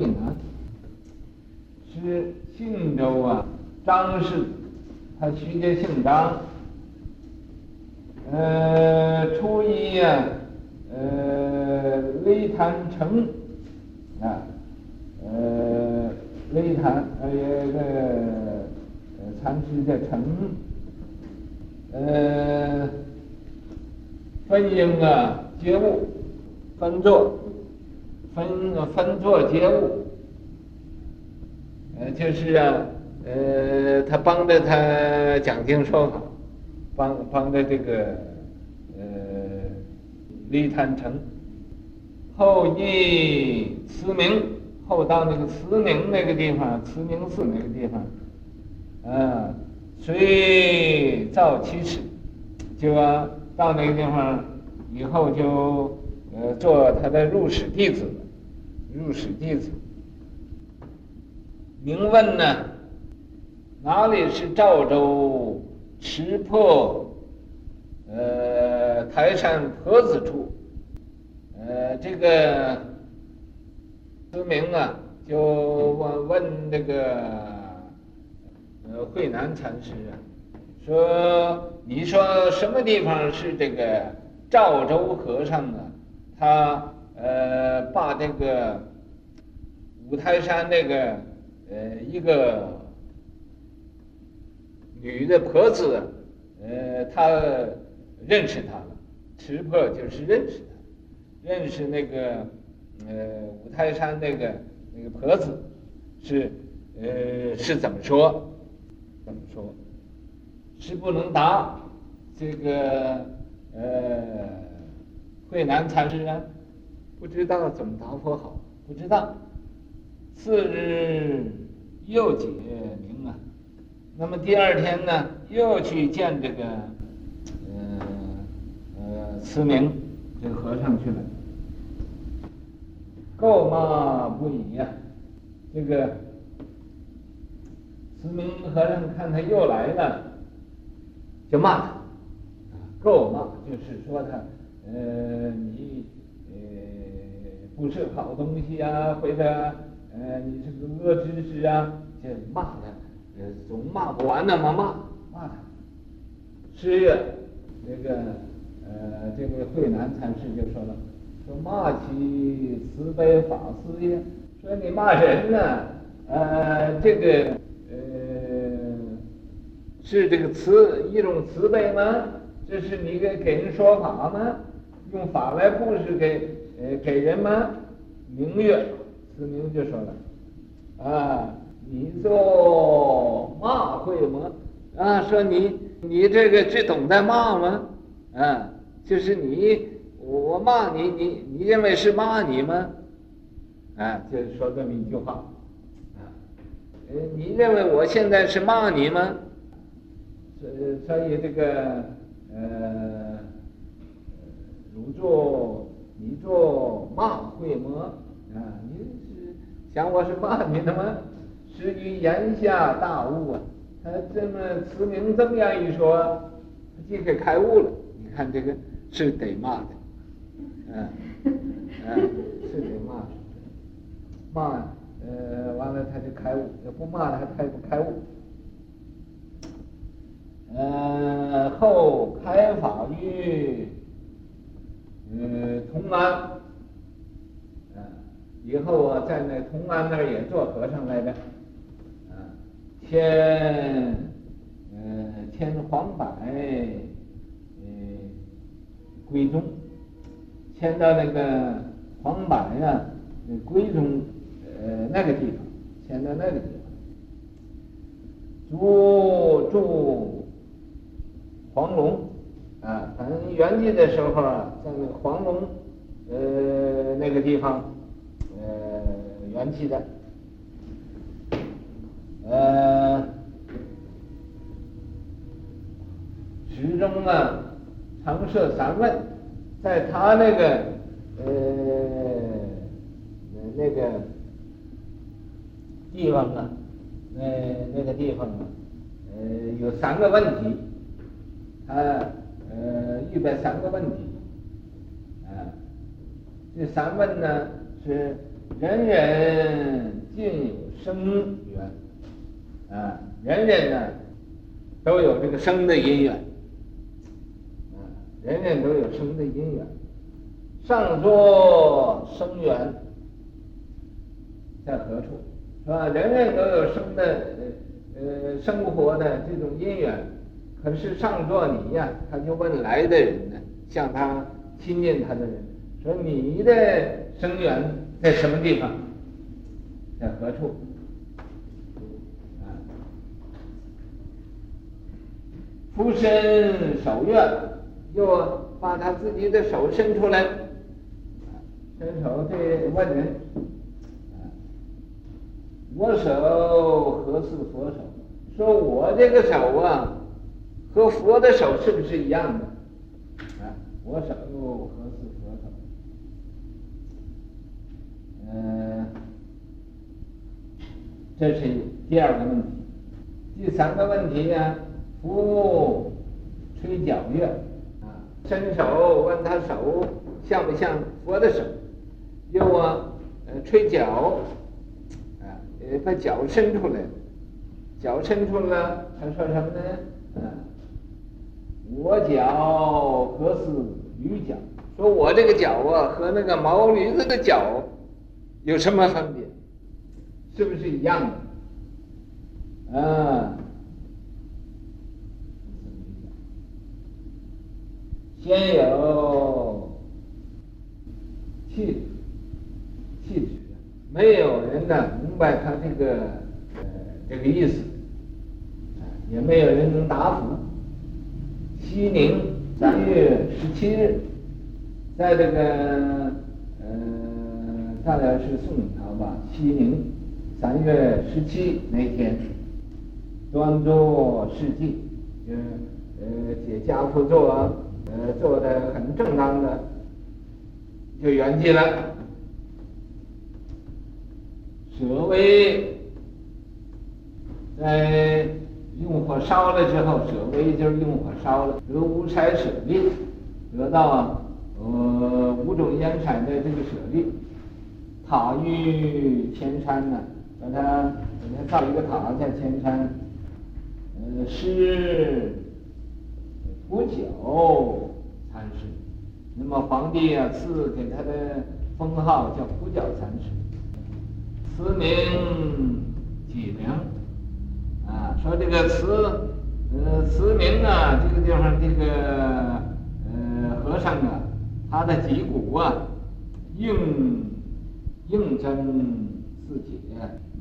慧南，是信州啊张氏，他徐家姓张。呃，初一呀，呃，微谈成，啊，呃，微谈呃，一个呃，禅师叫成，呃，分应啊，接物，分作，分分座接物，呃，就是啊，呃，他帮着他讲经说法。帮帮着这个，呃，雷坛成，后诣慈明，后到那个慈明那个地方，慈明寺那个地方，啊，随造七尺，就啊到那个地方以后就呃做他的入室弟子，入室弟子。明问呢，哪里是赵州？石破，呃，台山婆子处，呃，这个思明啊，就问问那个，呃，慧南禅师啊，说，你说什么地方是这个赵州和尚啊？他呃，把那个五台山那个，呃，一个。女的婆子，呃，她认识他了，持破就是认识他，认识那个，呃，五台山那个那个婆子，是，呃，是怎么说？怎么说？是不能答，这个，呃，慧南禅师呢，不知道怎么答复好，不知道。次日又解明啊。那么第二天呢，又去见这个，呃，呃，慈明这个和尚去了，告骂不已呀。这个慈明和尚看他又来了，就骂他，告骂就是说他，呃，你不是好东西啊，或者呃你是个恶知识啊，就骂他。总骂不完那么骂骂他。十月，那个呃，这位慧南禅师就说了，说骂起慈悲法师呀，说你骂人呢，呃，这个呃，是这个慈一种慈悲吗？这是你给给人说法吗？用法来布施给呃给人们？明月，慈明就说了，啊。你做骂会吗？啊，说你你这个只懂得骂吗？啊，就是你我骂你，你你认为是骂你吗？啊，就是说这么一句话。啊，你认为我现在是骂你吗？所以所以这个呃，如做你做骂会吗？啊，你是想我是骂你的吗？至于言下大悟啊，他这么慈明这么样一说，他就给开悟了。你看这个是得骂的，嗯，嗯，是得骂，骂，呃，完了他就开悟，要不骂他他也不开悟。呃，后开法于，呃，同安，嗯，以后啊，在那同安那儿也做和尚来着。迁，呃，迁黄柏，呃，归宗，迁到那个黄柏呀，那归宗，呃，那个地方，迁到那个地方，住住黄龙，啊，反正圆寂的时候啊，在那个黄龙，呃，那个地方，呃，元气的。呃，始终啊，常设三问，在他那个呃那个地方啊，那那个地方啊，呃有三个问题，他呃预备三个问题，啊，这三问呢是人人尽有生缘，啊，人人呢都有这个生的因缘，啊，人人都有生的因缘。上座生缘在何处？是吧？人人都有生的呃生活的这种因缘，可是上座你呀，他就问来的人呢，向他亲近他的人，说你的生源在什么地方？在何处？啊，俯身守愿，又把他自己的手伸出来，伸手对问人。我手何似佛手？说我这个手啊，和佛的手是不是一样的？啊，我手又何似佛手？嗯，这是第二个问题。第三个问题呢？不吹角乐啊，伸手问他手像不像佛的手？又啊，呃，吹角。呃，把脚伸出来，脚伸出来，他说什么呢？嗯，我脚何似驴脚？说我这个脚啊，和那个毛驴子的脚有什么分别？是不是一样的？啊，先有气质，气质。没有人呢明白他这个呃这个意思，也没有人能答复。西宁三月十七日，在这个呃大概是宋朝吧，西宁三月十七那天，端坐事迹，呃呃解跏趺坐，呃坐的很正当的，就圆寂了。舍微在用火烧了之后，舍微就是用火烧了，得五彩舍利，得到呃五种颜色的这个舍利，塔于千山呢，把它给他造一个塔在千山，呃是普角禅师，那么皇帝啊赐给他的封号叫普角禅师。慈名脊梁，啊，说这个慈，呃，慈明啊，这个地方这个，呃，和尚啊，他的脊骨啊，硬，硬真似铁，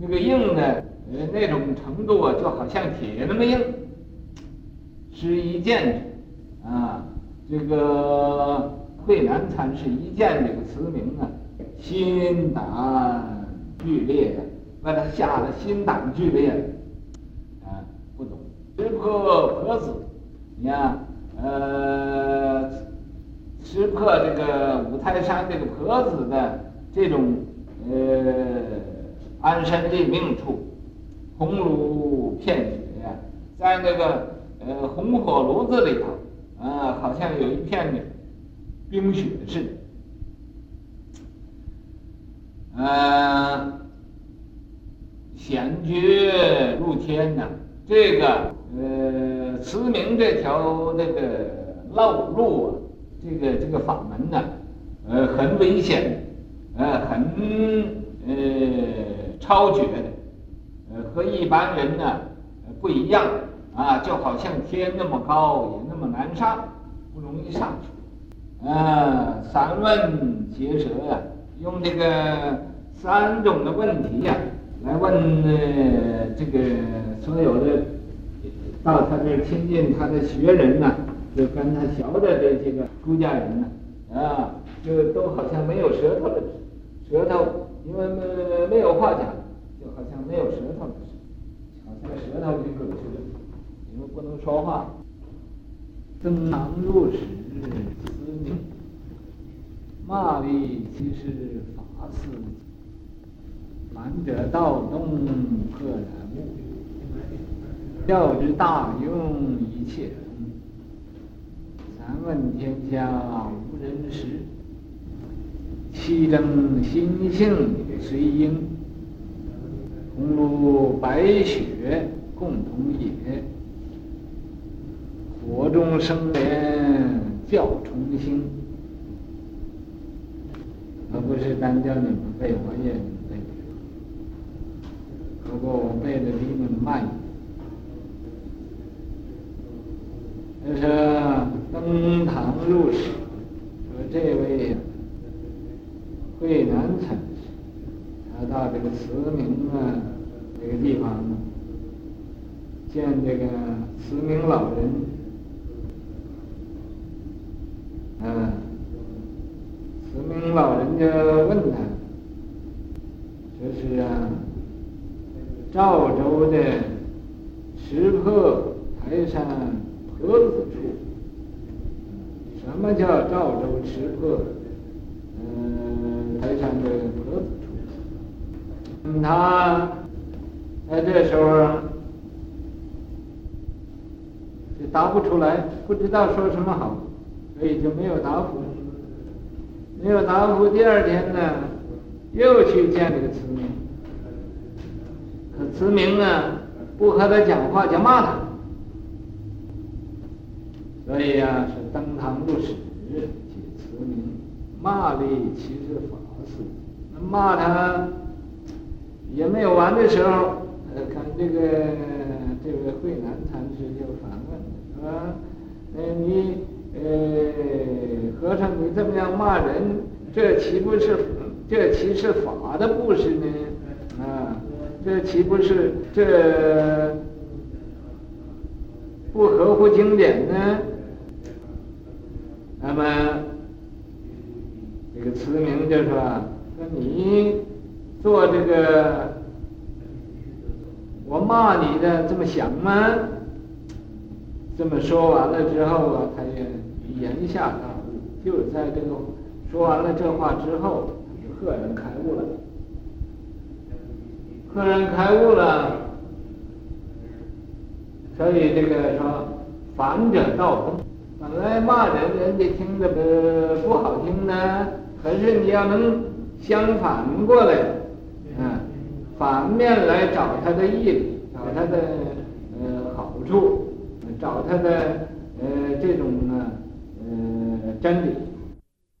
那个硬的，呃，那种程度啊，就好像铁那么硬。是一见，啊，这个慧南禅师一见这个慈明啊，心胆。剧烈的，把他吓得心胆俱裂，识破婆子，你看，呃，识破这个五台山这个婆子的这种呃安身立命处，红炉片雪，在那个呃红火炉子里头，啊，好像有一片的冰雪似的。呃，显觉入天呐，这个呃慈明这条那个道路啊，这个这个法门呢，呃很危险，呃很呃超绝的，呃和一般人呢不一样啊，就好像天那么高也那么难上，不容易上去。啊，三问结舌呀。用这个三种的问题呀、啊，来问呃这个所有的到他这儿亲近他的学人呐、啊，就跟他学的这些个出家人呢，啊，就都好像没有舌头了，舌头因为没没有话讲，就好像没有舌头了，好像舌头就有似的，因为不能说话。登堂入室，慈名。骂为其实法师，凡者道东赫然教之大用一切人，三问天下无人识，气蒸心性与随应，同如白雪共同也。火中生莲教重兴，而不是单叫你们背，我也能背。不过我背的比你们慢一点。这是登堂入室，说这位慧南禅师，他到这个慈明啊这个地方，见这个慈明老人。嗯，慈明老人就问他：“这是啊，赵州的石破台山婆子处。什么叫赵州石破？嗯，台山的婆子处。嗯，他在这时候就答不出来，不知道说什么好。”所以就没有答复，没有答复。第二天呢，又去见这个慈明，可慈明呢，不和他讲话，就骂他。所以、啊，是登堂入室，即慈明骂力其实法师，那骂他也没有完的时候，呃，看这个这位慧南禅师就反问，说：“呃，你？”呃，和尚，你这么样骂人，这岂不是这岂是法的布施呢？啊，这岂不是这不合乎经典呢？那么这个慈明就说：说你做这个，我骂你的这么想吗？这么说完了之后啊，他也。言下大悟，就在这个说完了这话之后，他就赫然开悟了。赫然开悟了，所以这个说反者道通。本来骂人，人家听着不不好听呢，可是你要能相反过来，啊，反面来找他的义理，找他的呃好处，找他的呃这种呢。嗯，真理，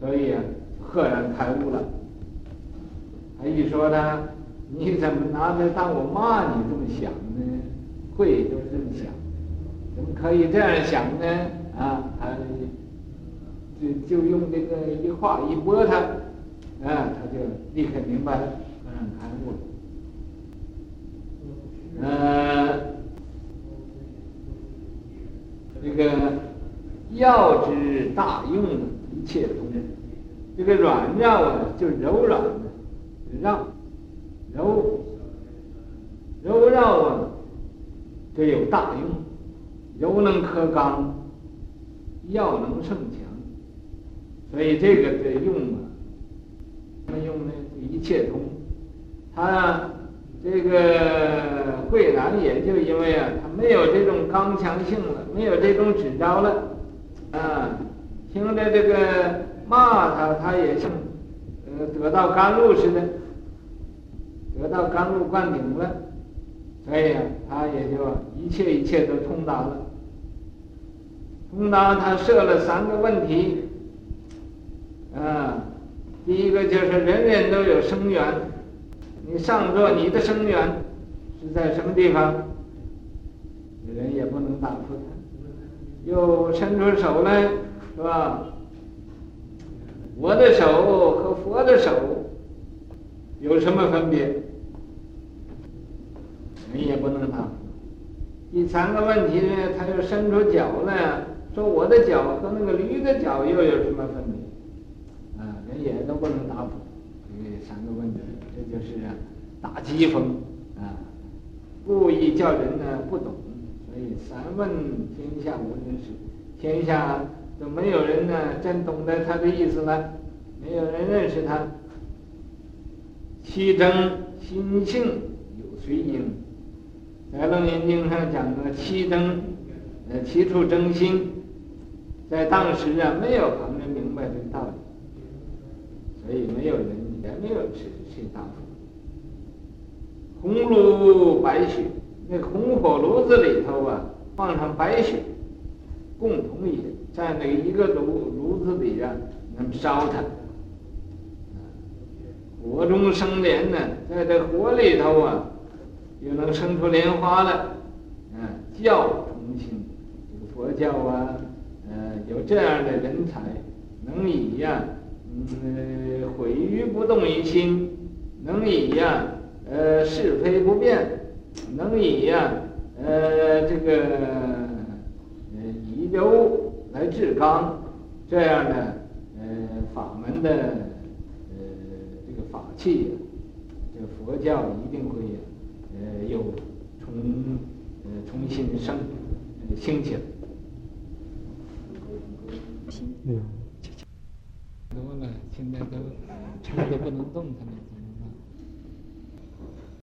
所以啊，赫然开悟了。他一说他，你怎么拿着当我骂你这么想呢？会就是这么想，怎么可以这样想呢？啊，他就就用这个一话一拨他，啊，他就立刻明白了，赫然开悟了。呃，这个。药之大用，一切通。这个软药啊，就柔软的绕，柔柔绕啊，这有大用。柔能克刚，药能胜强。所以这个的用啊，什么用呢？一切通。他这个慧兰也就因为啊，他没有这种刚强性了，没有这种执着了。啊，听着这个骂他，他也像呃得到甘露似的，得到甘露灌顶了，所以啊，他也就一切一切都通达了。通达他设了三个问题，啊，第一个就是人人都有生源，你上座你的生源是在什么地方？人也不能答复他。又伸出手来，是吧？我的手和佛的手有什么分别？人也不能答。第三个问题呢，他又伸出脚来，说我的脚和那个驴的脚又有什么分别？啊，人也都不能答复。这三个问题，这就是啊打讥讽啊，故意叫人呢不懂。所以三问天下无人识，天下都没有人呢真懂得他的意思了，没有人认识他。七征心性有随应，在楞严经上讲的七征，呃，七处征心，在当时啊没有旁人明白这个道理，所以没有人也没有吃吃大佛。红炉白雪，那红火炉子里头啊，放上白雪，共同也在那一个炉炉子里啊，能烧它。火中生莲呢，在这火里头啊，又能生出莲花来。嗯，教重兴，这个佛教啊，有这样的人才，能以呀，嗯，毁于不动于心，能以呀，呃，是非不变，能以呀，呃，这个，呃，以柔来制刚，这样的，呃，法门的。呃，这个法器，这佛教一定会，呃，又重，呃，重新生，兴起来。嗯。多了，现在都差不多不能动弹了。